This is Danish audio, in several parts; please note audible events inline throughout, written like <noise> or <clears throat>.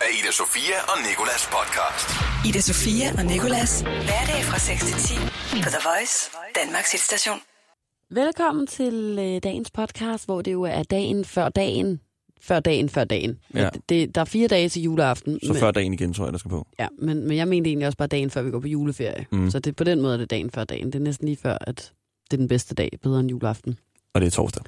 af Ida Sofia og Nikolas podcast. Ida Sofia og Nikolas. Hverdag fra 6 til 10 på The Voice, Danmarks hitstation. Velkommen til øh, dagens podcast, hvor det jo er dagen før dagen. Før dagen før dagen. Ja. Det, det, der er fire dage til juleaften. Så men, før dagen igen, tror jeg, der skal på. Ja, men, men jeg mente egentlig også bare dagen før vi går på juleferie. Mm. Så det, på den måde er det dagen før dagen. Det er næsten lige før, at det er den bedste dag, bedre end juleaften. Og det er torsdag.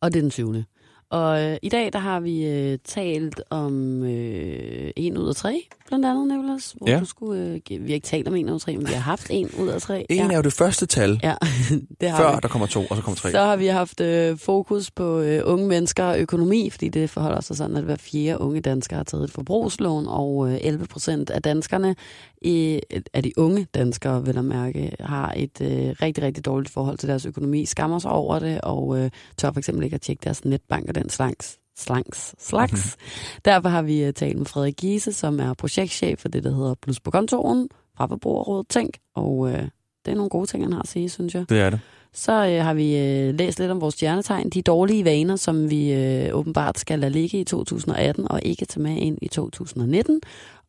Og det er den 20. Og øh, i dag, der har vi øh, talt om øh, en ud af tre, blandt andet, Nicolas. Hvor Ja. du skulle, øh, vi har ikke talt om en ud af tre, men vi har haft en ud af tre. En ja. er jo det første tal, Ja, <laughs> det har før vi. der kommer to, og så kommer tre. Så har vi haft øh, fokus på øh, unge mennesker og økonomi, fordi det forholder sig sådan, at hver fjerde unge dansker har taget et forbrugslån, og øh, 11 procent af danskerne, i, af de unge danskere, vil jeg mærke, har et øh, rigtig, rigtig dårligt forhold til deres økonomi, skammer sig over det, og øh, tør for eksempel ikke at tjekke deres netbank og den slags. Slangs, slags. Derfor har vi øh, talt med Frederik Giese, som er projektchef for det, der hedder Plus på kontoren fra Forbrugerrådet Tænk, og øh, det er nogle gode ting, han har at sige, synes jeg. Det er det. Så øh, har vi øh, læst lidt om vores stjernetegn, de dårlige vaner, som vi øh, åbenbart skal lade ligge i 2018 og ikke tage med ind i 2019.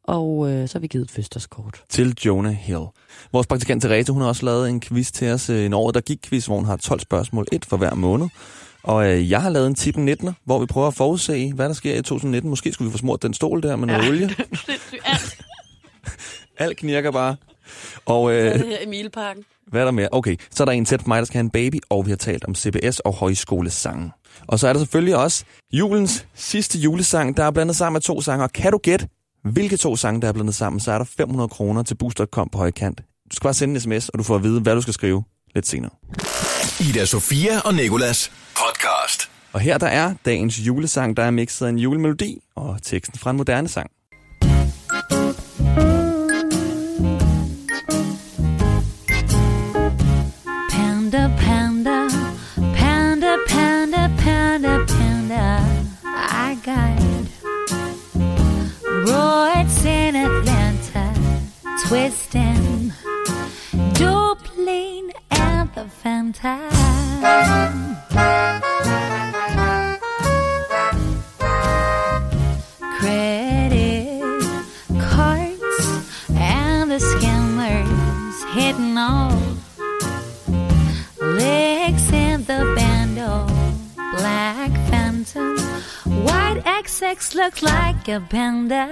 Og øh, så har vi givet et fødselskort. Til Jonah Hill. Vores praktikant Therese, hun har også lavet en quiz til os. øh, En år, der gik quiz, hvor hun har 12 spørgsmål, et for hver måned. Og øh, jeg har lavet en tip 19, hvor vi prøver at forudse, hvad der sker i 2019. Måske skulle vi få smurt den stol der med noget ja. olie. <laughs> <laughs> Alt knirker bare. Og øh, her i Mileparken. Hvad er der mere? Okay, så er der en tæt på mig, der skal have en baby, og vi har talt om CBS og højskolesangen. Og så er der selvfølgelig også julens sidste julesang, der er blandet sammen med to sanger. Kan du gætte, hvilke to sange, der er blandet sammen, så er der 500 kroner til Boost.com på højkant. Du skal bare sende en sms, og du får at vide, hvad du skal skrive lidt senere. Ida Sofia og Nikolas podcast. Og her der er dagens julesang, der er mixet af en julemelodi og teksten fra en moderne sang. A panda.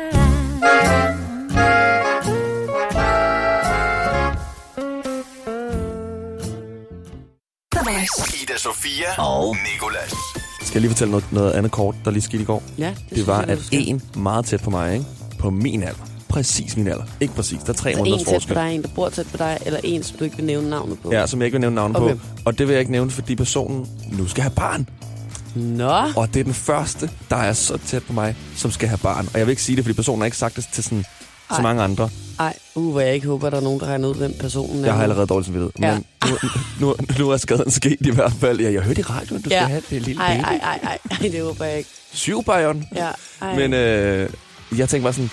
Ida Sofia og Nikolas. Skal jeg lige fortælle noget, noget andet kort, der lige skete i går? Ja, det, Det var, jeg, at en meget tæt på mig, ikke? på min alder, præcis min alder, ikke præcis, der er tre Så måneders en tæt på forskel. dig, en der bor tæt på dig, eller en, som du ikke vil nævne navnet på. Ja, som jeg ikke vil nævne navnet Okay. på. Og det vil jeg ikke nævne, fordi personen nu skal have barn. Nå, Og det er den første, der er så tæt på mig, som skal have barn. Og jeg vil ikke sige det, fordi personen har ikke sagt det til sådan, så Ej. mange andre. ej, uh, hvor jeg ikke håber, der er nogen, der regner ud, hvem personen er. Jeg har allerede dårligt samvittighed. Ja. Men nu, nu, nu er skaden sket i hvert fald. Ja, jeg hørte i radioen, du skal Ja. have det lille Ej, baby. ej, ej, ej, ej, det håber jeg ikke. Syv børn. Ja, ej. Men øh, jeg tænkte bare sådan,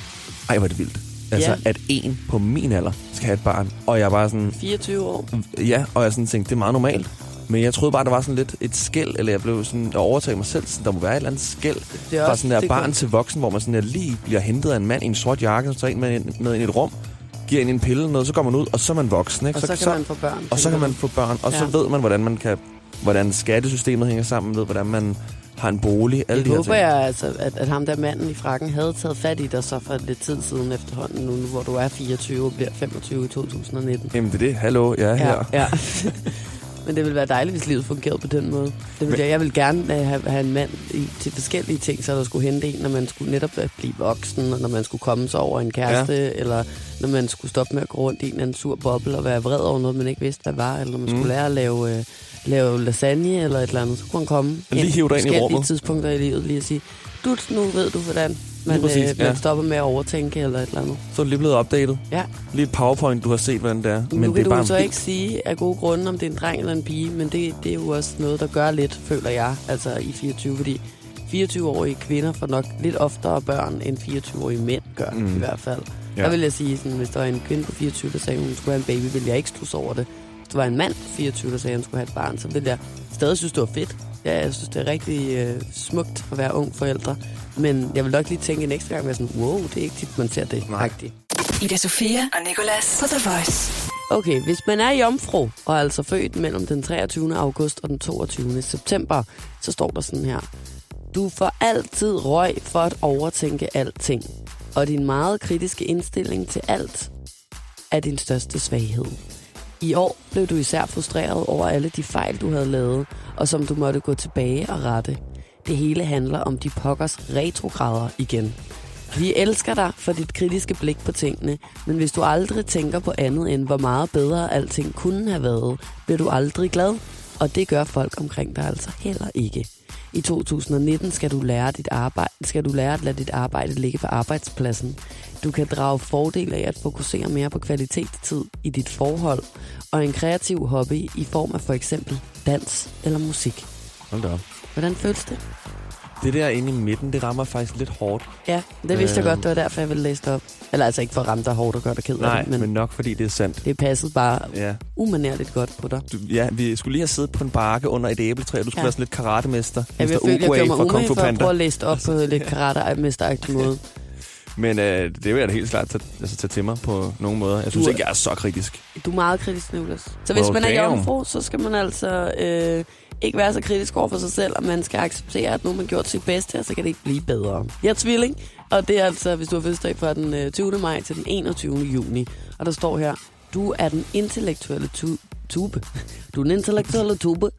ej, hvor er det vildt. Altså, Ja. at en på min alder skal have et barn. Og jeg var sådan, 24 år. ja, og jeg sådan tænkte, det er meget normalt. Men jeg troede bare, der var sådan lidt et skæld, eller jeg blev sådan at overtage mig selv. Sådan, der må være et eller andet skæld Det er fra sådan der det barn kan- til voksen, hvor man sådan der lige bliver hentet af en mand i en sort jakke, så tager en med, ind- med ind i et rum, giver en en pille eller noget, så går man ud, og så er man voksen. Ikke? Og så, kan man få børn. og så kan man få børn, og så Ja. ved man, hvordan man kan hvordan skattesystemet hænger sammen, ved hvordan man har en bolig, alle Jeg de her håber ting. jeg, altså, at, at ham der manden i frakken havde taget fat i dig så for lidt tid siden efterhånden, nu hvor du er 24 og bliver 25 i 2019. Jamen det er det. Hallo, jeg er her. ja. <laughs> Men det vil være dejligt, hvis livet fungerede på den måde. Det vil jeg, jeg vil gerne øh, have, have en mand i, til forskellige ting, så der skulle hente en, når man skulle netop øh, blive voksen, og når man skulle komme sig over en kæreste, ja. eller når man skulle stoppe med at gå rundt i en eller anden sur boble og være vred over noget, man ikke vidste, hvad var, eller når man mm. skulle lære at lave, øh, lave lasagne eller et eller andet, så kunne han komme Lige hive dig ind i forskellige rummet. tidspunkter i livet lige at sige, du, nu ved du, hvordan man, præcis, øh, man ja. stopper med at overtænke eller et eller andet. Så er det lige blevet opdateret. Ja. Lige et powerpoint, du har set, hvordan det er. Men nu det kan er du bare så vildt. ikke sige af gode grunde, om det er en dreng eller en pige, men det, det er jo også noget, der gør lidt, føler jeg, altså i 24, fordi 24-årige kvinder får nok lidt oftere børn, end 24-årige mænd gør, mm. I hvert fald. Ja. Der vil jeg sige, sådan, hvis der var en kvinde på 24, der sagde, hun skulle have en baby, ville jeg ikke stusse over det. Hvis der var en mand på 24, der sagde, han skulle have et barn, så ville jeg stadig synes, det var fedt. Ja, jeg synes, det er rigtig øh, smukt at være ung forældre. Men jeg vil nok lige tænke en ekstra gang, være sådan, wow, det er ikke tit, man ser det. Nej. Ida Sofia og Nicolas på The Voice. Okay, hvis man er jomfru, og er altså født mellem den 23. august og den 22. september, så står der sådan her. Du får altid røg for at overtænke alting, og din meget kritiske indstilling til alt er din største svaghed. I år blev du især frustreret over alle de fejl, du havde lavet, og som du måtte gå tilbage og rette. Det hele handler om de pokkers retrograder igen. Vi elsker dig for dit kritiske blik på tingene, men hvis du aldrig tænker på andet end, hvor meget bedre alting kunne have været, bliver du aldrig glad, og det gør folk omkring dig altså heller ikke. I 2019 skal du lære dit arbejde, skal du lære at lade dit arbejde ligge på arbejdspladsen. Du kan drage fordel af at fokusere mere på kvalitetstid i dit forhold og en kreativ hobby i form af for eksempel dans eller musik. Hold da op. Hvordan føles det? Det der inde i midten, det rammer faktisk lidt hårdt. Ja, det vidste jeg Øhm. godt, det var derfor, jeg ville læse det op. Eller altså ikke for at ramme dig hårdt og gøre dig ked af Nej, det, men, men, nok fordi det er sandt. det passede bare Ja. umanerligt godt på dig. Du, ja, vi skulle lige have siddet på en bakke under et æbletræ, og du skulle Ja. være sådan lidt karatemester. Jeg, vil Mr. føle, jeg gjorde mig umage for at prøve at læse op på lidt <laughs> karate mesteragtig måde. Men øh, det vil jeg da helt klart tage, altså, tage til mig på nogle måder. Jeg synes Du ikke, jeg er så kritisk. Du er meget kritisk, Niklas. Så hvis Well, man er jomfru, så skal man altså øh, ikke være så kritisk over for sig selv, og man skal acceptere, at nu man gjort sit bedste, og så kan det ikke blive bedre. Jeg er tvilling, og det er altså, hvis du har fødselsdag fra den øh, 20. maj til den 21. juni. Og der står her, du er den intellektuelle tu- tube. Du er den intellektuelle tube.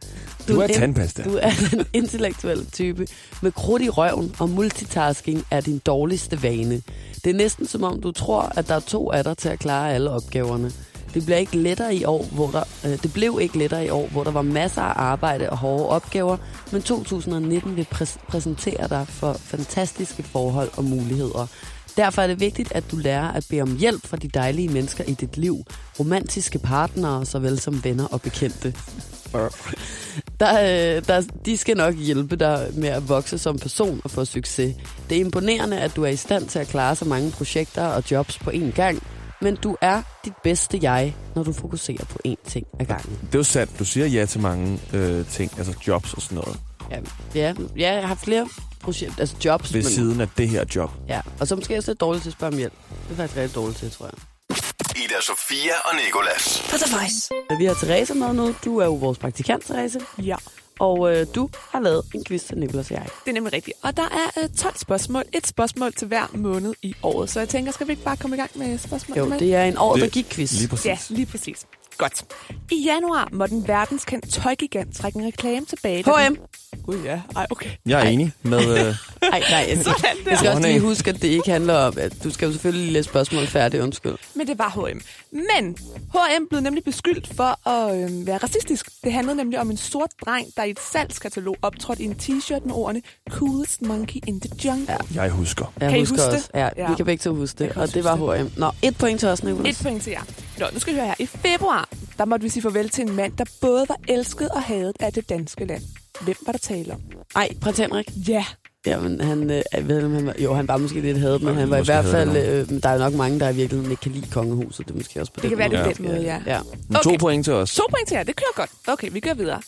Du er en- tandpasta. Du er den <laughs> intellektuelle type. Med krudt i røven og multitasking er din dårligste vane. Det er næsten som om, du tror, at der er to af dig til at klare alle opgaverne. Det bliver ikke lettere i år, hvor der, øh, det blev ikke lettere i år, hvor der var masser af arbejde og hårde opgaver, men 2019 vil præs- præsentere dig for fantastiske forhold og muligheder. Derfor er det vigtigt, at du lærer at bede om hjælp fra de dejlige mennesker i dit liv, romantiske partnere, såvel som venner og bekendte. <laughs> Der, øh, der, de skal nok hjælpe dig med at vokse som person og få succes. Det er imponerende, at du er i stand til at klare så mange projekter og jobs på én gang, men du er dit bedste jeg, når du fokuserer på én ting ad gangen. Det er jo sandt. Du siger ja til mange øh, ting, altså jobs og sådan noget, Ja, ja, ja jeg har flere projekter, altså jobs. ved men- siden af det her job. Ja, og så måske jeg lidt dårlig til at spørge om hjælp. Det er faktisk rigtig dårligt til, tror jeg. Ida Sofia og Nikolas. På The Voice. Vi har Therese med nu. Du er jo vores praktikant, Therese. Ja, Og øh, du har lavet en quiz til Nicolas og jeg. det er nemlig rigtigt. Og der er øh, 12 spørgsmål. Et spørgsmål til hver måned i året. Så jeg tænker, skal vi ikke bare komme i gang med spørgsmål? Jo, det er en år, der gik quiz. Lige præcis. Ja, lige præcis. Godt. I januar må den verdenskendt tøjgigant trække en reklame tilbage. H&M. Gud ja, ej okay. Jeg er enig med... Øh, <laughs> Ej, nej, jeg, Sådan der. jeg skal også lige huske, at det ikke handler om, at du skal jo selvfølgelig læse spørgsmål færdigt, undskyld. Men det var H&M. Men H&M blev nemlig beskyldt for at øh, være racistisk. Det handlede nemlig om en sort dreng, der i et salgskatalog optrådte i en t-shirt med ordene Coolest Monkey in the Jungle. Ja. jeg husker. Jeg Kan I husker huske det? også. Ja, Ja. vi kan begge to huske det, og det var huske H&M. Nå, et point til os, Nicolas. Et point til jer. Nå, nu skal vi høre her. I februar, der måtte vi sige farvel til en mand, der både var elsket og hadet af det danske land. Hvem var der tale om? Ej, prins Henrik. Ja, Jamen, han, øh, jeg ved, ikke, om han var, jo, han var måske lidt hadet, men han var i hvert fald... Øh, der er nok mange, der i virkeligheden ikke kan lide kongehuset. Det er måske også på det den kan være det på den måde, ja. Ja. Men To Okay. point til os. To point til jer, det kører godt. Okay, vi går videre.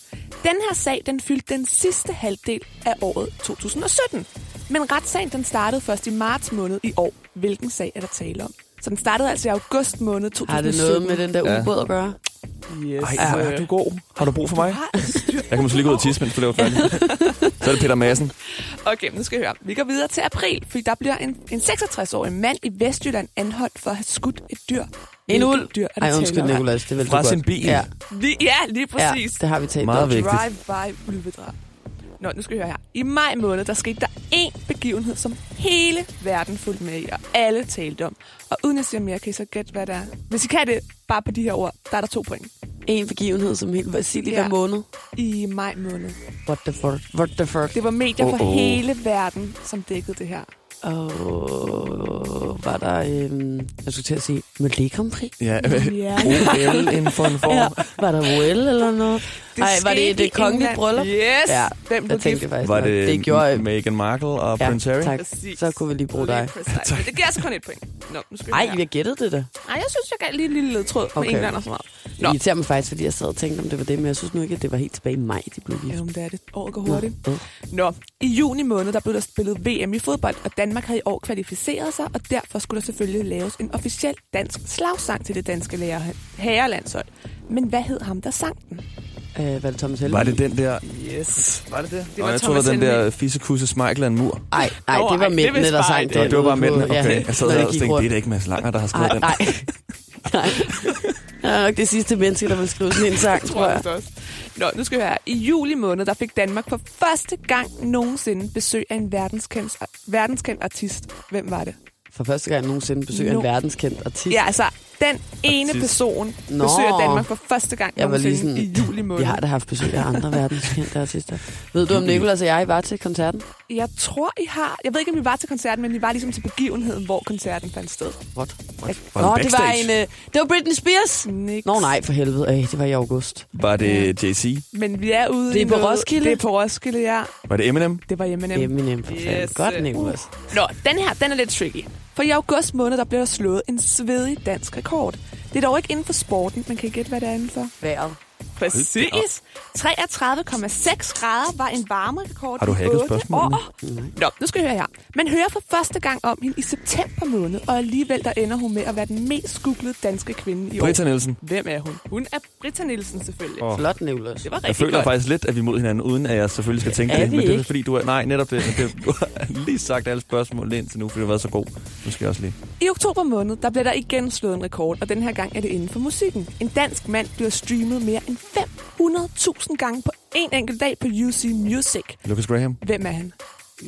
Den her sag, den fyldte den sidste halvdel af året 2017. Men retssagen, den startede først i marts måned i år. Hvilken sag er der tale om? Så den startede altså i august måned 2017. Har det noget med den der Ja. ubåd at gøre? Yes. Ej, er du god. Har du brug for mig? Jeg kan måske lige gå ud og tisse, mens du laver færdig. <laughs> Så er det Peter Madsen. Okay, nu skal vi høre. Vi går videre til april, fordi der bliver en, en 66-årig mand i Vestjylland anholdt for at have skudt et dyr. En ulv? Dyr er Ej, undskyld? Nicolas. Det vil Fra du godt. sin bil. Ja, Lige, ja, lige ja, præcis. det har vi talt Meget om. vigtigt. Drive-by ulvedrab. Nå, nu skal vi høre her. I maj måned, der skete der én begivenhed, som hele verden fulgte med i, og alle talte om. Og uden at sige mere, kan I så gætte, hvad det er? Hvis I kan det bare på de her ord, der er der to point. En begivenhed, som helt var sig i Ja. hver måned. I maj måned. What the fuck? What the fuck? Det var medier Oh, for oh. hele verden, som dækkede det her. Åh, var der, øhm, jeg skulle til at sige, Melodi Grand Prix. Ja, <laughs> Ja. OL inden for en form. Ja. Var der OL eller noget? Nej, var det det kongelige England. bryllup? Yes! Ja, Hvem blev Jeg tænkte gift? faktisk Var det, det gjorde Meghan Markle og Ja, Prince Harry? tak. Præcis. Så kunne vi lige bruge dig. Lige præcis. Men det giver altså kun et point. Nå, nu her. jeg gættede det da. Nej, jeg synes, jeg gav lige en lille ledtråd med Okay. England og sådan noget. Det Nå. irriterer mig faktisk, fordi jeg sad og tænkte, om det var det, men jeg synes nu ikke, at det var helt tilbage i maj, de blev gift. Jo, men det er det. Året går hurtigt. Nå. Nå, i juni måned, der blev der spillet VM i fodbold, og Danmark havde i år kvalificeret sig, og derfor skulle der selvfølgelig laves en officiel dansk slagsang til det danske lærer herrelandshold. Men hvad hed ham, der sang den? Øh, var det Thomas Helvig? Var det den der... Yes. Var det det? Det Nå, var jeg tror, det Thomas var den der fissekusse Smeichel af en mur. Ej, nej, Nå, det var mændene, der sang ikke. Nå, det. det var bare mændene. ja, Okay, jeg sad og tænkte, det er da ikke Mads Langer, der har skrevet <laughs> Nej, den. nej. nej. Jeg er nok det sidste menneske, der vil skrive sådan en sang, <laughs> tror jeg. jeg også. Nå, nu skal vi høre. I juli måned, der fik Danmark for første gang nogensinde besøg af en verdenskendt, verdenskendt artist. Hvem var det? For første gang nogensinde besøger No. en verdenskendt artist. Ja, altså, den ene Artist. person Nå. besøger Danmark for første gang Jeg var lige nogensinde sådan, i juli måned. Vi har da haft besøg af andre <laughs> verdenskendte artister. Ved du, om Nicolas og jeg var til koncerten? Jeg tror, I har... Jeg ved ikke, om I var til koncerten, men I var ligesom til begivenheden, hvor koncerten fandt sted. What? Var Nå, det det var en... Øh, det var Britney Spears! Nix. Nå nej, for helvede. Øh, det var i august. Var det Jay-Z? Men vi er ude Det er på noget- Roskilde? Det er på Roskilde, ja. Var det Eminem? Det var Eminem. Eminem, for fanden. Yes. Godt, Nicolas. Nå, den her, den er lidt tricky. For i august måned, der blev der slået en svedig dansk rekord. Det er dog ikke inden for sporten, man kan gætte, hvad det er inden for. Været. Præcis. 33,6 grader var en varmerekord Har du i hacket otte spørgsmålene? år. Nå, nu skal vi høre her. Man hører for første gang om hende i september måned, og alligevel der ender hun med at være den mest googlede danske kvinde i år. Britta Nielsen. Hvem er hun? Hun er Britta Nielsen selvfølgelig. Åh. Flot, Nicolas. Det var rigtig Jeg føler godt. faktisk lidt, at vi er mod hinanden, uden at jeg selvfølgelig skal tænke Er det. Men det er ikke? fordi, du er... Nej, netop det. det du har lige sagt alle spørgsmål indtil nu, fordi du har været så god. Nu skal jeg også lige. I oktober måned, der blev der igen slået en rekord, og den her gang er det inden for musikken. En dansk mand bliver streamet mere end 500.000 gange på en enkelt dag på UC Music. Lucas Graham. Hvem er han?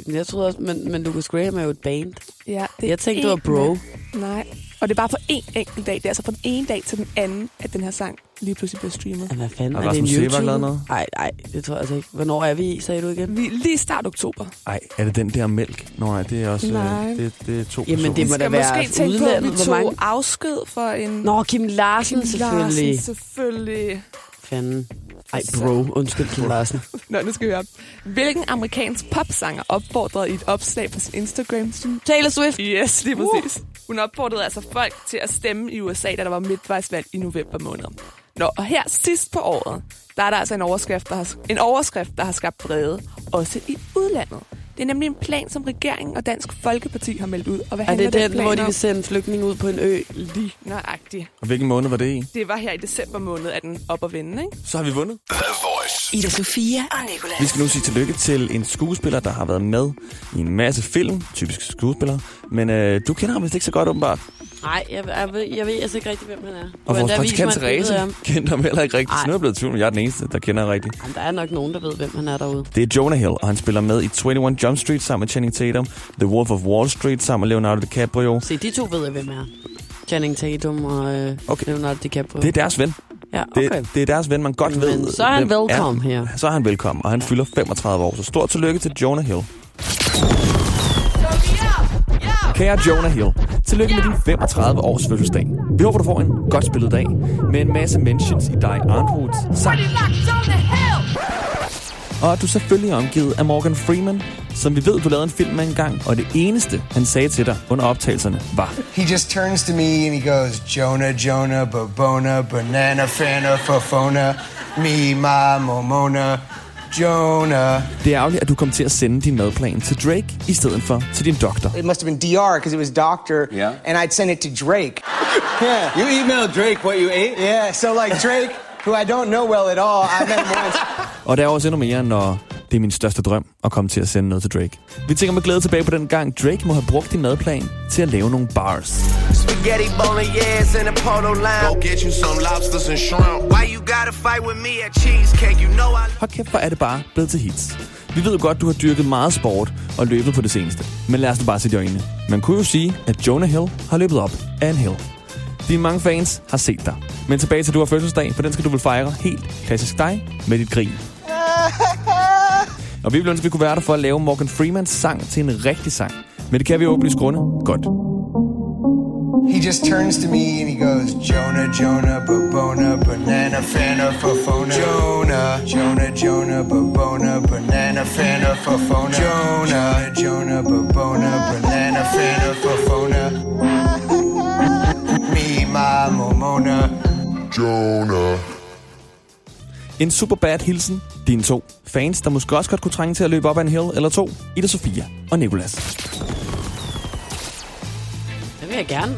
Jeg troede også, men, men Lucas Graham er jo et band. Ja, det Jeg tænkte, det var bro. mand. Nej, og det er bare på én enkelt dag. Det er altså fra den ene dag til den anden, at den her sang lige pludselig bliver streamet. Ja, hvad fanden? Har er det en YouTube? noget? Nej, nej, det tror jeg altså ikke. Hvornår er vi i, sagde du igen? Vi er lige start oktober. Ej, er det den der mælk? Nå, nej, det er også... øh, Nej. Det, det er to Jamen, personer. det må Vi da skal være måske tænke på, at vi udlandet. Tog mange? afsked for en... Nå, Kim Larsen Kim selvfølgelig. Larsen, selvfølgelig. Fanden. Ej, bro. Undskyld, Kim Larsen. <laughs> Nå, nu skal vi høre. Hvilken amerikansk popsanger opfordrede i et opslag på sin Instagram Taylor Swift. Yes, lige præcis. Hun opfordrede altså folk til at stemme i USA, da der var midtvejsvalg i november måned. Nå, og her sidst på året, der er der altså en overskrift, der har, en overskrift, der har skabt vrede, også i udlandet. Det er nemlig en plan, som regeringen og Dansk Folkeparti har meldt ud. Og hvad Er handler det den, plan hvor de vil sende flygtninge ud på en ø? Lige nøjagtigt. Og hvilken måned var det i? Det var her i december måned, at den op og vende, ikke? Så har vi vundet. The Voice. Ida Sofia og Nicolas. Vi skal nu sige tillykke til en skuespiller, der har været med i en masse film. Typisk skuespiller. Men øh, du kender ham vist ikke så godt, åbenbart. Nej, jeg, jeg, ved, jeg ved altså ikke rigtig, hvem han er. Og vores praktikant Therese af ham. ham heller ikke rigtigt. Så nu er jeg blevet tvivl, jeg er den eneste, der kender rigtigt. Jamen, der er nok nogen, der ved, hvem han er derude. Det er Jonah Hill, og han spiller med i 21 Jump Street sammen med Channing Tatum. The Wolf of Wall Street sammen med Leonardo DiCaprio. Se, de to ved jeg, hvem er. Channing Tatum og øh, Okay. Leonardo DiCaprio. Det er deres ven. ja, Det, okay. det er deres ven, man godt ved. Men så er han velkommen her. Så er han velkommen, og han fylder 35 år. Så stort tillykke til Jonah Hill. Kære Jonah Hill, tillykke med din 35 års fødselsdag. Vi håber, du får en godt spillet dag med en masse mentions i dig Arndt sang. Og at du selvfølgelig er omgivet af Morgan Freeman, som vi ved, du lavede en film med engang, og det eneste, han sagde til dig under optagelserne, var He just turns to me and he goes, Jonah, Jonah, Babona, Banana, Fana, Fofona, me, ma, Momona, Jonah. Det er ærgerligt, at du kom til at sende din madplan til Drake, i stedet for til din doktor. It must have been DR because it was Doctor. Yeah. And I'd send it to Drake. yeah. You emailed Drake what you ate? Yeah, so like Drake, who I don't know well at all, I met once. Og der er også endnu mere, når det er min største drøm at komme til at sende noget til Drake. Vi tænker med glæde tilbage på den gang, Drake må have brugt din madplan til at lave nogle bars. Spaghetti bolognese in a polo Go lounge. get you some lobsters and shrimp. Why you gotta fight with me at cheesecake? You know I Hold kæft, hvor er det bare blevet til hits. Vi ved jo godt, du har dyrket meget sport og løbet på det seneste. Men lad os da bare sætte i øjnene. Man kunne jo sige, at Jonah Hill har løbet op af en hill. Dine mange fans har set dig. Men tilbage til, du har fødselsdag, for den skal du vel fejre helt klassisk dig med dit grin. <laughs> Og vi ville ønske, at vi kunne være der for at lave Morgan Freemans sang til en rigtig sang. Men det kan vi jo oplyse grunde godt. He just turns to me and he goes, Jonah, Jonah, babona, banana, fana, fofona. Jonah, Jonah, Jonah, babona, banana, fana, fofona. Jonah, Jonah, babona, banana, fana, fofona. <laughs> Me, my, momona. Jonah. En super bad hilsen, dine to fans, der måske også godt kunne trænge til at løbe op ad en hill eller to, Ida Sofia og Nicolas. Det vil jeg gerne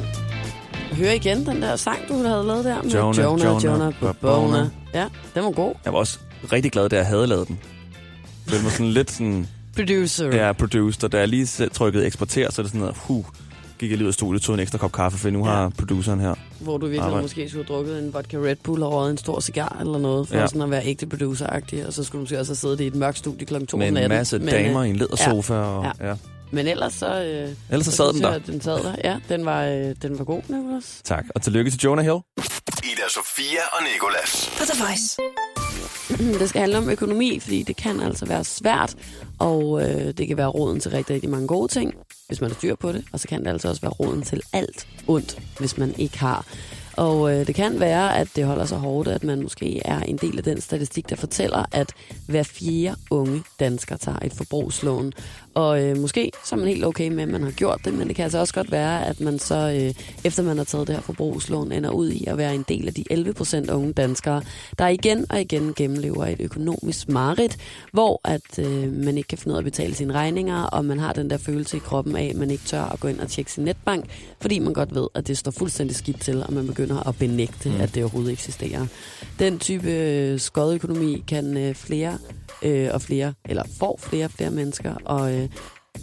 høre igen, den der sang, du havde lavet der med Jonah, Jonah, Jonah, Jonah, Babona. Ja, den var god. Jeg var også rigtig glad, da jeg havde lavet den. Jeg følte mig sådan lidt sådan, <laughs> Producer. ja, produced, og da jeg lige trykkede eksporter, så er det sådan noget, huh, gik jeg lige ud af studiet, tog en ekstra kop kaffe, for nu har produceren her. Hvor du virkelig Arbejde. måske skulle have drukket en vodka Red Bull og røget en stor cigar eller noget, for Ja. ja. sådan at være ægte producer og så skulle du måske også have siddet i et mørkt studie kl. 2 Med om en natten. masse Men, damer øh, i en lædersofa. Og, Ja. ja. Men ellers så... Øh, Ellers så sad den der. jeg, Den sad der. Ja, den var, øh, den var god, Nicolas. Tak, og tillykke til Jonah Hill. Ida Sofia og Nicolas. På The Voice. <clears throat> Det skal handle om økonomi, fordi det kan altså være svært, og øh, det kan være roden til rigtig, rigtig mange gode ting, hvis man har styr på det, og så kan det altså også være roden til alt ondt, hvis man ikke har. Og øh, det kan være, at det holder så hårdt, at man måske er en del af den statistik, der fortæller, at hver fjerde unge dansker tager et forbrugslån. Og øh, måske så er man helt okay med, at man har gjort det, men det kan altså også godt være, at man så, øh, efter man har taget det her forbrugslån, ender ud i at være en del af de 11 procent unge danskere, der igen og igen gennemlever et økonomisk mareridt, hvor at øh, man ikke kan finde ud af at betale sine regninger, og man har den der følelse i kroppen af, at man ikke tør at gå ind og tjekke sin netbank, fordi man godt ved, at det står fuldstændig skidt til, og man begynder at benægte, mm. at det overhovedet eksisterer. Den type øh, skodøkonomi kan øh, flere øh, og flere, eller får flere og flere mennesker, og øh,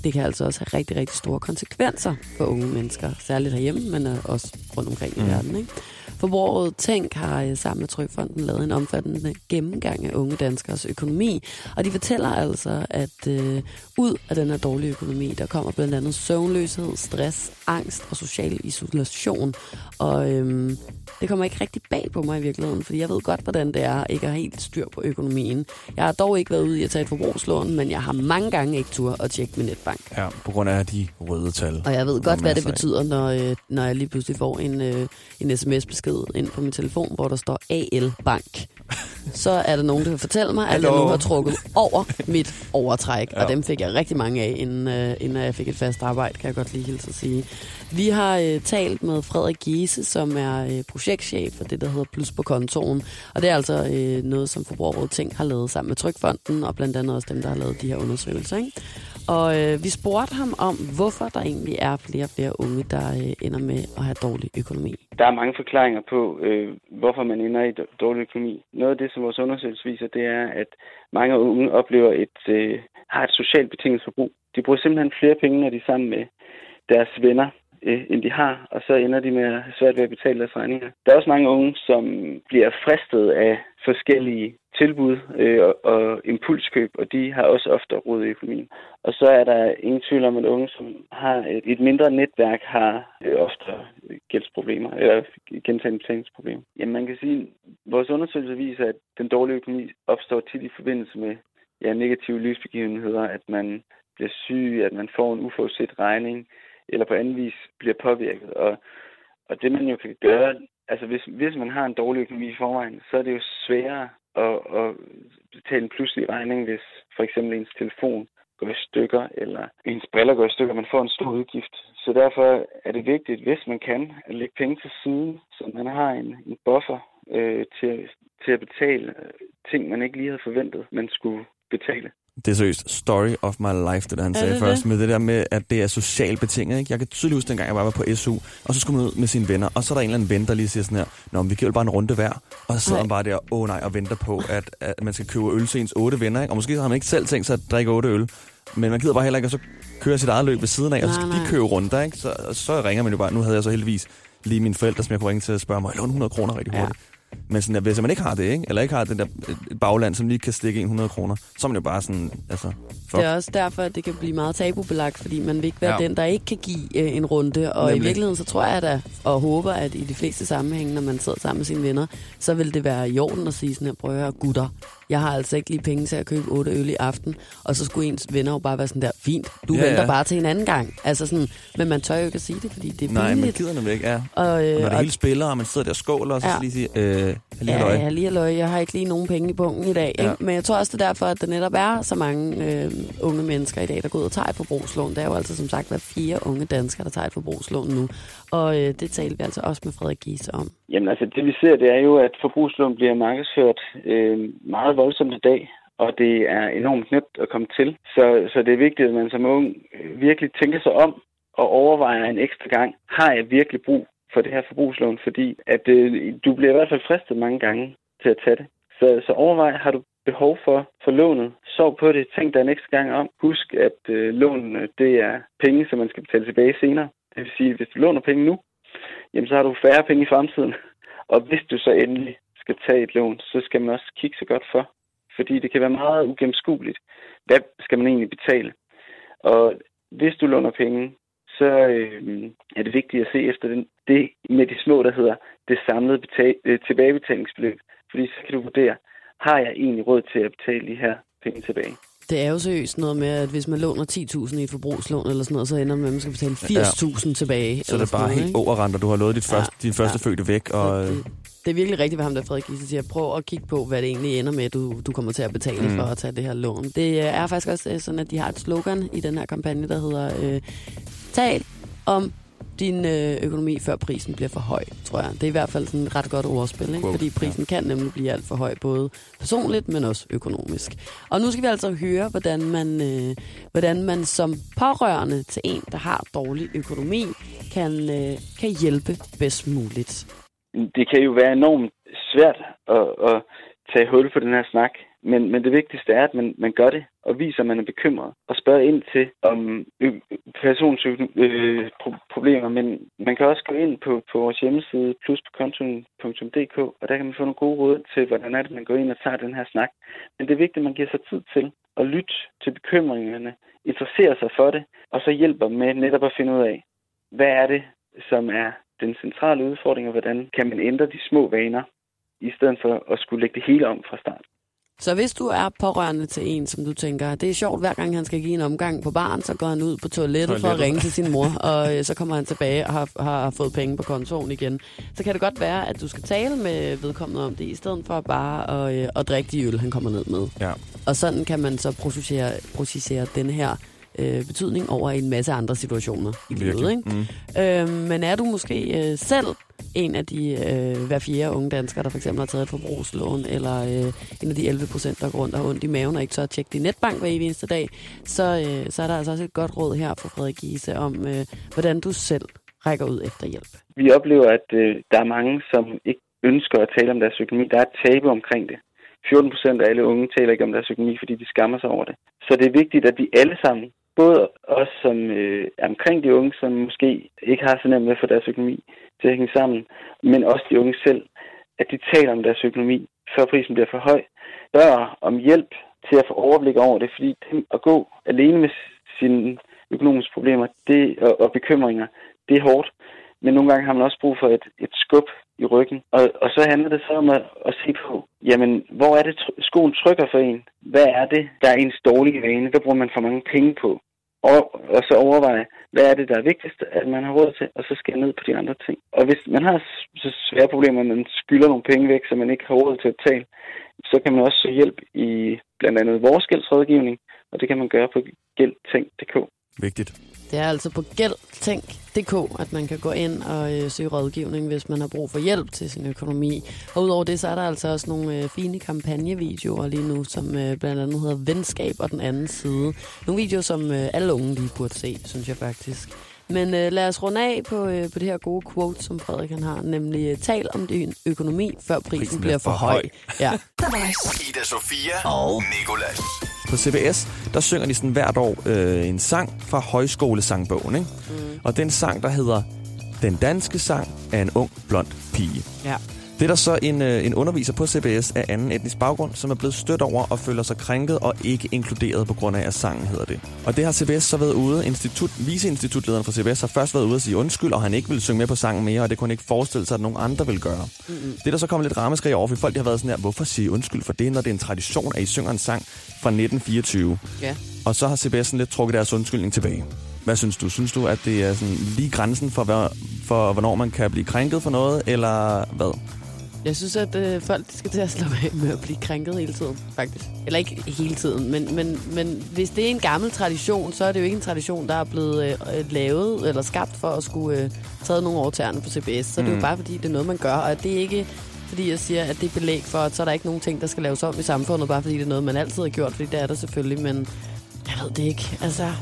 det kan altså også have rigtig, rigtig store konsekvenser for unge mennesker, særligt herhjemme, men øh, også rundt omkring mm. i verden. Ikke? Forbrugerrådet Tænk har øh, sammen med Trykfonden lavet en omfattende gennemgang af unge danskers økonomi, og de fortæller altså, at øh, ud af den her dårlige økonomi, der kommer blandt andet søvnløshed, stress, angst og social isolation. Og øhm, det kommer ikke rigtig bag på mig i virkeligheden, fordi jeg ved godt, hvordan det er ikke at have helt styr på økonomien. Jeg har dog ikke været ude i at tage et forbrugslån, men jeg har mange gange ikke tur at tjekke min netbank. Ja, på grund af de røde tal. Og jeg ved godt, hvad det betyder, når, øh, når jeg lige pludselig får en, øh, en sms-besked ind på min telefon, hvor der står AL Bank. Så er der nogen, der vil fortælle mig, at Hallo? jeg nu har trukket over mit overtræk. Ja. Og dem fik jeg rigtig mange af, inden, øh, inden jeg fik et fast arbejde, kan jeg godt lige hilse at sige. Vi har øh, talt med Frederik Giese, som er øh, projektchef for det, der hedder Plus på kontoen. Og det er altså øh, noget, som Forbrugerrådet Tænk har lavet sammen med Trykfonden, og blandt andet også dem, der har lavet de her undersøgelser. Ikke? Og øh, vi spurgte ham om, hvorfor der egentlig er flere og flere unge, der øh, ender med at have dårlig økonomi. Der er mange forklaringer på, øh, hvorfor man ender i dårlig økonomi. Noget af det, som vores undersøgelse viser, det er, at mange unge oplever et, øh, har et socialt betinget forbrug. De bruger simpelthen flere penge, når de er sammen med deres venner, øh, end de har, og så ender de med at have svært ved at betale deres regninger. Der er også mange unge, som bliver fristet af forskellige tilbud øh, og, og impulskøb, og de har også ofte råd i økonomien. Og så er der ingen tvivl om, at unge, som har et, et mindre netværk, har øh, ofte gældsproblemer eller gentagende betalingsproblemer. Jamen man kan sige, at vores undersøgelse viser, at den dårlige økonomi opstår tit i forbindelse med ja, negative livsbegivenheder, at man bliver syg, at man får en uforudset regning, eller på anden vis bliver påvirket. Og, og det man jo kan gøre, altså hvis, hvis man har en dårlig økonomi i forvejen, så er det jo sværere at, at betale en pludselig regning, hvis for eksempel ens telefon går i stykker, eller ens briller går i stykker, man får en stor udgift. Så derfor er det vigtigt, hvis man kan, at lægge penge til side, så man har en, en buffer øh, til, til at betale ting, man ikke lige havde forventet, man skulle betale. Det er seriøst story of my life, det der han Er sagde det først, det? med det der med, at det er socialt betinget. Ikke? Jeg kan tydeligt huske, dengang jeg bare var på SU, og så skulle man ud med sine venner, og så er der en eller anden ven, der lige siger sådan her, Nå, men vi giver bare en runde hver. Og så sidder Nej. man bare der, åh nej, og venter på, at, at man skal købe øl til ens otte venner. Ikke? Og måske så har man ikke selv tænkt sig at drikke otte øl, men man gider bare heller ikke at så køre sit eget løb ved siden af, og så Nej, skal de købe runder. Ikke? Så, og så ringer man jo bare, nu havde jeg så heldigvis lige mine forældre, som jeg kunne ringe til at spørge mig, låne 100 kroner rigtig Ja. Men sådan, hvis man ikke har det, ikke? eller ikke har den der et bagland, som lige kan stikke 100 kroner, så er man jo bare sådan, altså, fuck. Det er også derfor, at det kan blive meget tabubelagt, fordi man vil ikke være ja. den, der ikke kan give øh, en runde. Og Nemlig. i virkeligheden, så tror jeg da, og håber, at i de fleste sammenhænge, når man sidder sammen med sine venner, så vil det være i orden at sige sådan her, prøv at høre, gutter, jeg har altså ikke lige penge til at købe otte øl i aften, og så skulle ens venner jo bare være sådan der, fint, du Ja, venter ja. bare til en anden gang. Altså sådan, men man tør jo ikke at sige det, fordi det er Nej, men pinligt. gider nemlig ikke, ja. Og, Og øh, når det og- hele spiller, og man sidder der og skåler, og så Ja. lige sige, øh, lige Ja, ja, lige halløj. Jeg har ikke lige nogen penge i bunken i dag. Ja. Ikke? Men jeg tror også, det er derfor, at der netop er så mange øh, unge mennesker i dag, der går ud og tager et forbrugslån. Det er jo altså som sagt hver fire unge danskere, der tager et forbrugslån nu. Og øh, det talte vi altså også med Frederik Giese om. Jamen altså, det vi ser, det er jo, at forbrugslån bliver markedsført øh, meget voldsomt i dag, og det er enormt nemt at komme til. Så, så det er vigtigt, at man som ung virkelig tænker sig om og overvejer en ekstra gang, har jeg virkelig brug for det her forbrugslån? Fordi at øh, du bliver i hvert fald fristet mange gange til at tage det. Så, så overvej, har du behov for, for lånet? Sov på det, tænk dig en ekstra gang om. Husk, at øh, lånene, det er penge, som man skal betale tilbage senere. Det vil sige, at hvis du låner penge nu, jamen så har du færre penge i fremtiden. Og hvis du så endelig skal tage et lån, så skal man også kigge sig godt for. Fordi det kan være meget ugennemskueligt. Hvad skal man egentlig betale? Og hvis du låner penge, så øh, er det vigtigt at se efter den, det med de små, der hedder det samlede betal, øh, tilbagebetalingsbeløb. Fordi så kan du vurdere, har jeg egentlig råd til at betale de her penge tilbage? Det er jo seriøst noget med, at hvis man låner 10.000 i et forbrugslån eller sådan noget, så ender man med, at man skal betale 80.000 tilbage. Så er det sådan bare noget, helt ikke? overrendt, og du har lovet dit første, din første fødte væk. Og, det, det er virkelig rigtigt, hvad ham der Frederik Giese siger. Prøv at kigge på, hvad det egentlig ender med, du, du kommer til at betale Mm. mm. for at tage det her lån. Det øh, er faktisk også øh, sådan, at de har et slogan i den her kampagne, der hedder øh, Tal om din øh, økonomi, før prisen bliver for høj, tror jeg. Det er i hvert fald sådan et ret godt ordspil, ikke? Fordi prisen kan nemlig blive alt for høj, både personligt, men også økonomisk. Og nu skal vi altså høre, hvordan man, øh, hvordan man som pårørende til en, der har dårlig økonomi, kan, øh, kan hjælpe bedst muligt. det kan jo være enormt svært at, at tage hul på den her snak, men, men det vigtigste er, at man, man gør det og viser, at man er bekymret og spørger ind til om øh, ø- øh, pro- problemer. Men man kan også gå ind på, på vores hjemmeside plus på kontoen.dk, og der kan man få nogle gode råd til, hvordan er det, man går ind og tager den her snak. Men det er vigtigt, at man giver sig tid til at lytte til bekymringerne, interessere sig for det, og så hjælper med netop at finde ud af, hvad er det, som er den centrale udfordring, og hvordan kan man ændre de små vaner, i stedet for at skulle lægge det hele om fra start. Så hvis du er pårørende til en, som du tænker, det er sjovt, hver gang han skal give en omgang på barn, så går han ud på toilettet, for at Toilettet. ringe til sin mor, <laughs> og øh, så kommer han tilbage og har, har fået penge på kontoen igen. Så kan det godt være, at du skal tale med vedkommende om det, i stedet for bare at, øh, at drikke de øl, han kommer ned med. Ja. Og sådan kan man så processere, processere den her øh, betydning over i en masse andre situationer i livet. Ikke? Mm. Øh, men er du måske øh, selv en af de øh, hver fjerde unge danskere, der for eksempel har taget et forbrugslån, eller øh, en af de 11 procent, der går rundt og har ondt i maven og ikke tør at tjekke din netbank hver eneste dag, så, øh, så er der altså også et godt råd her fra Frederik Giese om, øh, hvordan du selv rækker ud efter hjælp. Vi oplever, at øh, der er mange, som ikke ønsker at tale om deres økonomi. Der er et tabu omkring det. 14 procent af alle unge taler ikke om deres økonomi, fordi de skammer sig over det. Så det er vigtigt, at vi alle sammen, både os, som øh, er omkring de unge, som måske ikke har så nemt med at få deres økonomi til at hænge sammen, men også de unge selv, at de taler om deres økonomi, før prisen bliver for høj. bør om hjælp til at få overblik over det, fordi det at gå alene med sine økonomiske problemer det, og, og bekymringer, det er hårdt. Men nogle gange har man også brug for et, et skub i ryggen. Og, og så handler det så om at, at se på, jamen, hvor er det tr- skoen trykker for en? Hvad er det, der er ens dårlige vane? Hvad bruger man for mange penge på? Og, og så overveje, hvad er det, der er vigtigst, at man har råd til, og så skære ned på de andre ting. Og hvis man har så svære problemer, at man skylder nogle penge væk, så man ikke har råd til at betale, så kan man også søge hjælp i blandt andet vores gældsrådgivning, og det kan man gøre på gældtænk.dk. Vigtigt. Det er altså på gældtænk.dk, at man kan gå ind og øh, søge rådgivning, hvis man har brug for hjælp til sin økonomi. Og udover det, så er der altså også nogle øh, fine kampagnevideoer lige nu, som øh, blandt andet hedder Venskab og den anden side. Nogle videoer, som øh, alle unge lige burde se, synes jeg faktisk. Men øh, lad os runde af på, øh, på det her gode quote, som Frederik han har, nemlig øh, tal om din økonomi, før prisen, prisen bliver for høj. <laughs> Ja. Ida Sofia og Nikolas. På CBS, der synger de sådan hvert år øh, en sang fra højskolesangbogen. Ikke? Mm. Og den sang, der hedder Den danske sang af en ung blond pige. Ja. Det er der så en, øh, en underviser på CBS af anden etnisk baggrund, som er blevet stødt over og føler sig krænket og ikke inkluderet på grund af, at sangen hedder det. Og det har CBS så været ude. Institut, viceinstitutlederen fra CBS har først været ude og sige undskyld, og han ikke ville synge med på sangen mere, og det kunne han ikke forestille sig, at nogen andre vil gøre. Mm-hmm. Det er der så kommet lidt rammeskrig over, for folk har været sådan her, hvorfor sige undskyld for det, når det er en tradition, at I synger en sang fra 1924? Ja. Og så har CBS lidt trukket deres undskyldning tilbage. Hvad synes du? Synes du, at det er sådan lige grænsen for, hvad, for hvornår man kan blive krænket for noget, eller hvad? Jeg synes, at øh, folk skal til at slå <laughs> af med at blive krænket hele tiden, faktisk. Eller ikke hele tiden, men, men, men hvis det er en gammel tradition, så er det jo ikke en tradition, der er blevet øh, lavet eller skabt for at skulle øh, tage nogle år tæerne på CBS. Så mm. det er jo bare fordi, det er noget, man gør, og det er ikke fordi jeg siger, at det er belæg for, at så er der ikke nogen ting, der skal laves om i samfundet, bare fordi det er noget, man altid har gjort, fordi det er der selvfølgelig, men jeg ved det ikke. Altså,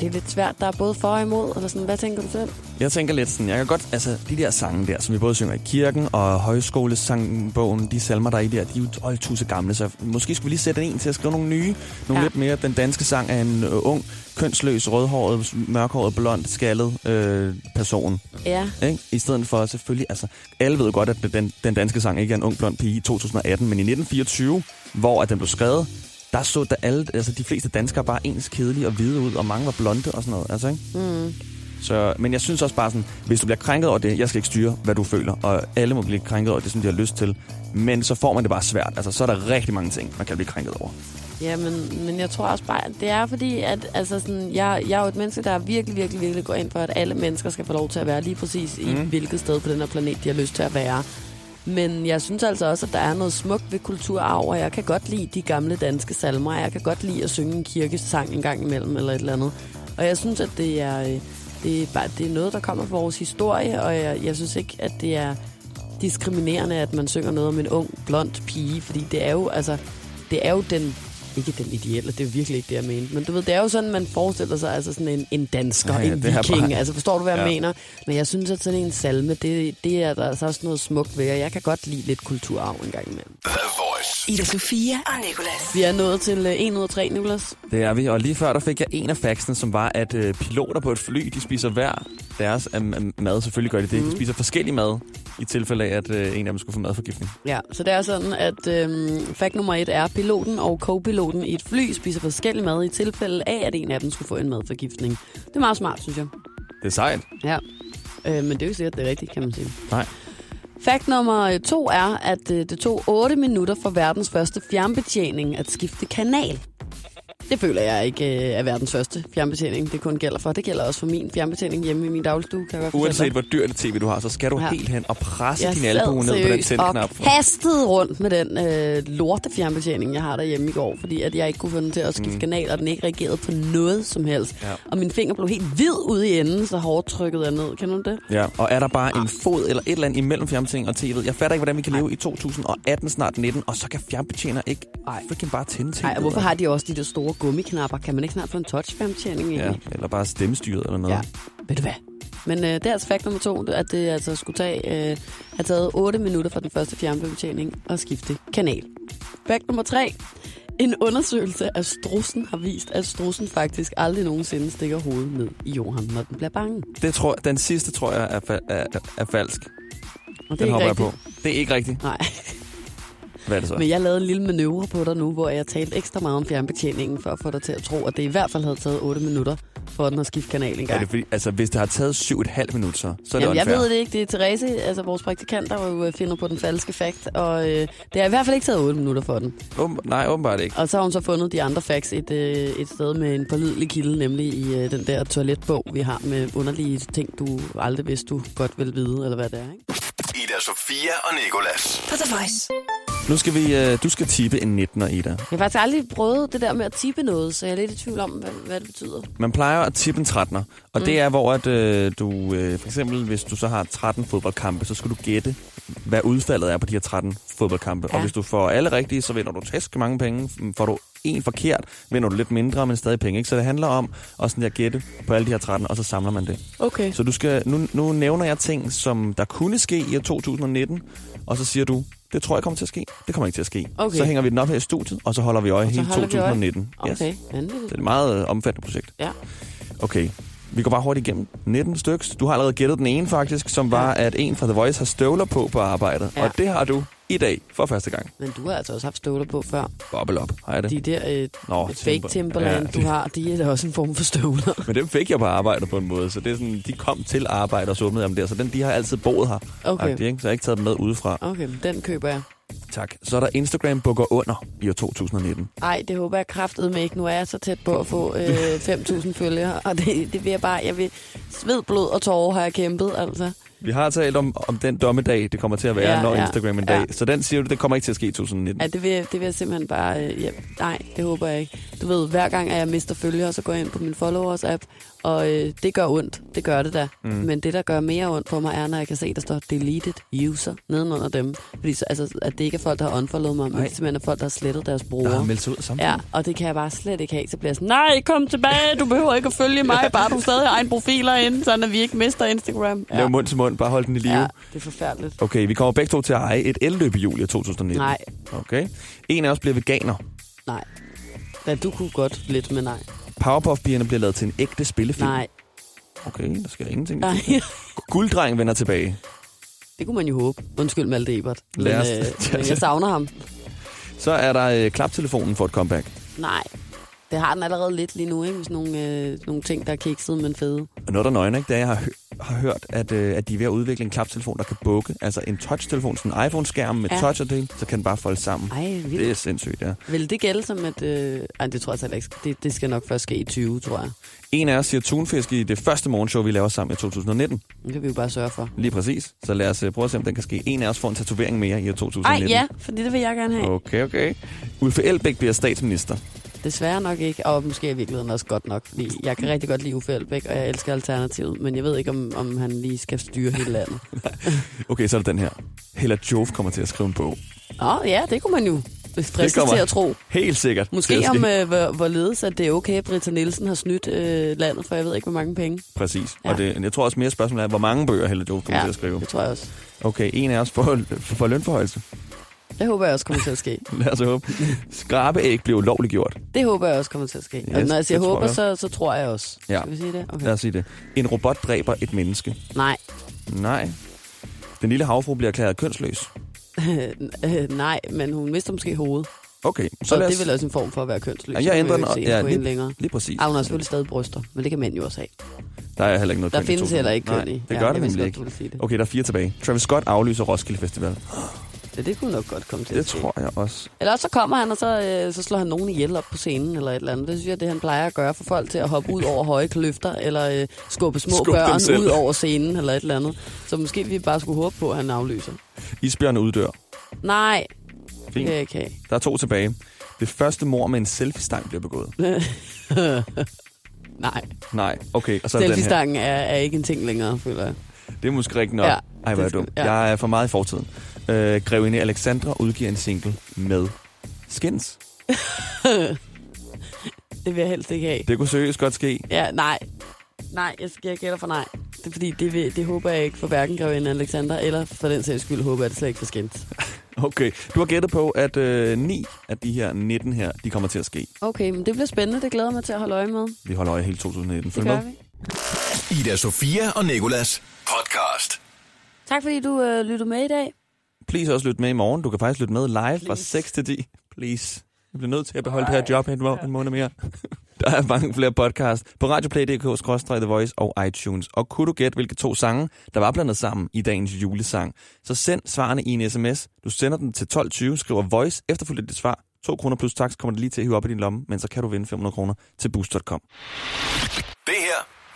det er lidt svært. Der er både for og imod, eller sådan. Hvad tænker du selv? Jeg tænker lidt sådan, jeg kan godt, altså de der sange der, som vi både synger i kirken og højskolesangbogen, de salmer der er i der, de er jo øjtusse gamle, så måske skulle vi lige sætte en til at skrive nogle nye, nogle ja. lidt mere. Den danske sang er en øh, ung, kønsløs, rødhåret, mørkhåret, blond, skaldet øh, person. Ja. Ikke? I stedet for selvfølgelig, altså alle ved jo godt, at den, den danske sang ikke er en ung, blond pige i 2018, men i 1924, hvor at den blev skrevet, der så der alle, altså de fleste danskere bare ens kedelige og hvide ud, og mange var blonde og sådan noget. Altså, ikke? Mm. Så, men jeg synes også bare sådan, hvis du bliver krænket over det, jeg skal ikke styre, hvad du føler, og alle må blive krænket over det, som de har lyst til. Men så får man det bare svært. Altså, så er der rigtig mange ting, man kan blive krænket over. Ja, men, men jeg tror også bare, det er fordi, at altså sådan, jeg, jeg er jo et menneske, der virkelig, virkelig, virkelig går ind for, at alle mennesker skal få lov til at være lige præcis i Mhm. hvilket sted på den her planet, de har lyst til at være. Men jeg synes altså også, at der er noget smukt ved kulturarv, og jeg kan godt lide de gamle danske salmer, og jeg kan godt lide at synge en kirkesang en gang imellem, eller et eller andet. Og jeg synes, at det er, øh, det er, bare, det er noget, der kommer fra vores historie, og jeg, jeg synes ikke, at det er diskriminerende, at man synger noget om en ung, blond pige, fordi det er jo, altså, det er jo den ikke den ideelle, det er virkelig ikke det, jeg mente. Men du ved, det er jo sådan, man forestiller sig, altså sådan en, en dansker, Ja, ja, en viking. bare- Altså, forstår du, hvad jeg Ja. mener? Men jeg synes, at sådan en salme, det, det er der altså også noget smukt ved, og jeg kan godt lide lidt kulturarv en gang imellem. Voice. Ida Sofia og Nicolas. Vi er nået til uh, 1 ud af 3, Nicolas. Det er vi, og lige før der fik jeg en af faxene, som var, at øh, piloter på et fly, de spiser hver deres øh, mad. Selvfølgelig gør de det. Mhm. De spiser forskellig mad, i tilfælde af, at øh, en af dem skulle få madforgiftning. Ja, så det er sådan, at øhm, fakt nummer et er, piloten og co-piloten i et fly spiser forskellig mad i tilfælde af, at en af dem skulle få en madforgiftning. Det er meget smart, synes jeg. Det er sejt. Ja, øh, men det er jo ikke sikkert, det er rigtigt, kan man sige. Nej. Fakt nummer øh, to er, at øh, det tog 8 minutter for verdens første fjernbetjening at skifte kanal. Det føler jeg ikke øh, er verdens første fjernbetjening, det kun gælder for. Det gælder også for min fjernbetjening hjemme i min dagligstue, kan jeg Uanset hvor dyrt tv du har, så skal du Ja. helt hen og presse jeg din albue ned på den tændknap. og kastede rundt med den øh, lorte fjernbetjening, jeg har derhjemme i går, fordi at jeg ikke kunne få den til at skifte Mm. kanal, og den ikke reagerede på noget som helst. Ja. Og min finger blev helt hvid ude i enden, så hårdt trykket jeg ned. Kan du det? Ja, og er der bare en fod eller et eller andet imellem fjernbetjeningen og tv'et? Jeg fatter ikke, hvordan vi kan leve i 2018, snart 19, og så kan fjernbetjener ikke Ej. freaking bare tænde tv'et. Nej, hvorfor har de også de der store gummiknapper? Kan man ikke snart få en touch-fjernbetjening Ja, egentlig? eller bare stemmestyret eller noget. Ja. Ved du hvad? Men øh, det er altså fakt nummer to, at det altså skulle tage, øh, have taget 8 minutter fra den første fjernbetjening og skifte kanal. Fakt nummer tre. En undersøgelse af strussen har vist, at strussen faktisk aldrig nogensinde stikker hovedet ned i jorden, når den bliver bange. Det tror, den sidste tror jeg er, fa- er, er, er falsk. Og det Den er hopper ikke jeg rigtigt. på. Det er ikke rigtigt. Nej, <laughs> Hvad er det så? men jeg lavede en lille manøvre på dig nu, hvor jeg talte ekstra meget om fjernbetjeningen, for at få dig til at tro, at det i hvert fald havde taget 8 minutter for den at skifte kanal en Er gang. det fordi, altså, hvis det har taget syv og et halvt minut, så, så er det Jamen, jeg ved det ikke. Det er Therese, altså vores praktikant, der jo øh, finder på den falske fakt. Og øh, det har i hvert fald ikke taget 8 minutter for den. Åben, nej, åbenbart ikke. Og så har hun så fundet de andre facts et, øh, et sted med en pålidelig kilde, nemlig i øh, den der toiletbog, vi har med underlige ting, du aldrig vidste, du godt vil vide, eller hvad det er. Ikke? Ida Sofia og Nicolas. På The Voice. Nu skal vi, øh, du skal tippe en 19'er, Ida. Jeg har faktisk aldrig prøvet det der med at tippe noget, så jeg er lidt i tvivl om, hvad, hvad det betyder. Man plejer at tippe en 13'er, og mm. det er, hvor at, øh, du, øh, for eksempel, hvis du så har 13 fodboldkampe, så skal du gætte, hvad udfaldet er på de her 13 fodboldkampe. Ja. Og hvis du får alle rigtige, så vinder du tæsk mange penge. Får du en forkert, vinder du lidt mindre, men stadig penge. Ikke? Så det handler om at sådan der gætte på alle de her 13, og så samler man det. Okay. Så du skal, nu, nu nævner jeg ting, som der kunne ske i år 2019, og så siger du, det tror jeg kommer til at ske. Det kommer ikke til at ske. Okay. Så hænger vi den op her i studiet, og så holder vi øje hele holder vi øje. 2019. Okay, Det vanvittigt. er et meget øh, omfattende projekt. Ja. Okay. Vi går bare hurtigt igennem 19 styks. Du har allerede gættet den ene faktisk, som var, at en fra The Voice har støvler på på arbejdet. Ja. Og det har du i dag for første gang. Men du har altså også haft støvler på før. Bobble op, har jeg det? De der øh, Nå, fake Timber- Timberland, Ja. du har, de er da også en form for støvler. Men dem fik jeg på arbejde på en måde, så det er sådan, de kom til arbejde og så åbnede dem der. Så den, de har altid boet her. Okay. Agtigt, ikke? Så jeg har ikke taget dem med udefra. Okay, den køber jeg. Tak. Så er der Instagram bukker under i år 2019. Ej, det håber jeg kraftet med ikke. Nu er jeg så tæt på at få øh, 5.000 følgere, og det, det vil jeg bare, jeg vil sved, blod og tårer har jeg kæmpet, altså. Vi har talt om, om den dommedag, det kommer til at være, Ja, når ja, Instagram en dag. ja. Så den siger du, det kommer ikke til at ske i 2019. Ja, det vil, det vil jeg simpelthen bare... Øh, ja, nej, det håber jeg ikke. Du ved, hver gang, at jeg mister følgere, så går jeg ind på min followers-app, og øh, det gør ondt. Det gør det da. Mm. Men det, der gør mere ondt på mig, er, når jeg kan se, der står deleted user nedenunder dem. Fordi så, altså, at det ikke er folk, der har unfollowet mig, men det simpelthen er folk, der har slettet deres brugere. Der har meldt sig ud samfundet. Ja, og det kan jeg bare slet ikke have. Så bliver jeg sådan, nej, kom tilbage, du behøver ikke at følge mig, <laughs> bare du stadig har egen profiler inde, sådan at vi ikke mister Instagram. Lav mund til mund, bare hold den i live. ja, det er forfærdeligt. Okay, vi kommer begge to til at eje et elløb i juli 2019. Nej, Okay. En af os bliver veganer. nej. Ja, du kunne godt lidt, men nej. Powerpuff-pigerne bliver lavet til en ægte spillefilm. Nej, Okay, der sker ingenting. nej. <laughs> Gulddreng vender tilbage. Det kunne man jo håbe. Undskyld Malte Ebert. Men, øh, <laughs> men jeg savner ham. Så er der øh, klaptelefonen for et comeback. Nej, det har den allerede lidt lige nu, ikke? Sådan nogle, øh, nogle ting, der er kikset, men fede. Og noget der er nøgne, ikke? at jeg har, har hørt, at, øh, at de er ved at udvikle en klaptelefon, der kan bukke. Altså en touch-telefon, sådan en iPhone-skærm med Ja. touch og det, så kan den bare folde sammen. Ej, vildt. Det er sindssygt, ja. Vil det gælde som et... Øh... Ej, det tror jeg selv ikke. Det, det skal nok først ske i 20, tror jeg. En af os siger tunfisk i det første morgenshow, vi laver sammen i 2019. Det kan vi jo bare sørge for. Lige præcis. Så lad os øh, prøve at se, om den kan ske. En af os får en tatovering mere i år Ej, 2019. ja, fordi det vil jeg gerne have. Okay, okay. Uffe Elbæk bliver statsminister. Desværre nok ikke, og måske i virkeligheden også godt nok. Fordi jeg kan rigtig godt lide Uffe Elbæk, og jeg elsker Alternativet, men jeg ved ikke, om, om han lige skal styre hele landet. <laughs> Okay, så er det den her. Hella Jove kommer til at skrive en bog. Åh, ja, det kunne man jo fristes til at tro. Helt sikkert. Måske om, øh, hvor, hvorledes at det er okay, at Britta Nielsen har snydt øh, landet, for jeg ved ikke, hvor mange penge. Præcis. Ja. Og det, jeg tror også mere spørgsmål er, hvor mange bøger Hella Jove kommer Ja, til at skrive. det tror jeg også. Okay, en af os får, får lønforhøjelse. Det håber jeg også kommer til at ske. <laughs> Lad os håbe. Skrabeæg bliver ulovligt gjort. Det håber jeg også kommer til at ske. Yes, og når jeg siger det håber, jeg. så, så tror jeg også. Ja. Skal vi sige det? Okay. Lad os sige det. En robot dræber et menneske. Nej. Nej. Den lille havfru bliver erklæret kønsløs. <laughs> Øh, Nej, men hun mister måske hovedet. Okay, så Så lad det os... er vel også en form for at være kønsløs. Ja, jeg ændrer den, og- ja, lige- længere. Lige præcis. Ah, hun har selvfølgelig stadig bryster, men det kan mænd jo også have. Der er heller ikke noget Der findes 2000. heller ikke køn Nej, i. det Ja, gør det vidste nemlig ikke. det. Okay, der er fire tilbage. Travis Scott aflyser Roskilde Festival. Ja, det kunne nok godt komme til Det at ske. tror jeg også. Eller også så kommer han, og så, øh, så slår han nogen ihjel op på scenen, eller et eller andet. Det synes jeg, det han plejer at gøre for folk til at hoppe ud over høje kløfter, eller øh, skubbe små dem børn ud over scenen, eller et eller andet. Så måske vi bare skulle håbe på, at han aflyser. Isbjørn uddør. Nej, Fint. have. Der er to tilbage. Det første mor med en selfie-stang bliver begået. <laughs> Nej, Nej, okay. Og så er selfie-stangen er, er ikke en ting længere, føler jeg. Det er måske rigtigt nok. Ja, Ej, hvor er det jeg skal- dum. ja. Jeg er for meget i fortiden. Øh, Grevinde Alexandra udgiver en single med skins. <laughs> Det vil jeg helst ikke have. Det kunne seriøst godt ske. Ja, nej. Nej, jeg, jeg gætter for nej. Det er fordi, det, vil, det håber jeg ikke for hverken Grevinde Alexander, eller for den sags skyld håber jeg det slet ikke for skint. <laughs> Okay, du har gættet på, at øh, 9 af de her 19 her, de kommer til at ske. Okay, men det bliver spændende. Det glæder mig til at holde øje med. Vi holder øje hele 2019. Det Følg gør med. vi. Ida Sofia og Nikolas podcast. Tak fordi du øh, lyttede med i dag. Please også lytte med i morgen. Du kan faktisk lytte med live fra 6 til 10. Please. Jeg bliver nødt til at beholde det her job en, må- en måned mere. <laughs> Der er mange flere podcasts på radioplay.dk, The Voice og iTunes. Og kunne du gætte, hvilke to sange, der var blandet sammen i dagens julesang, så send svarene i en sms. Du sender den til 1220, skriver Voice, efterfulgt af dit svar. 2 kroner plus tax kommer det lige til at hive op i din lomme, men så kan du vinde 500 kroner til boost.com. Det her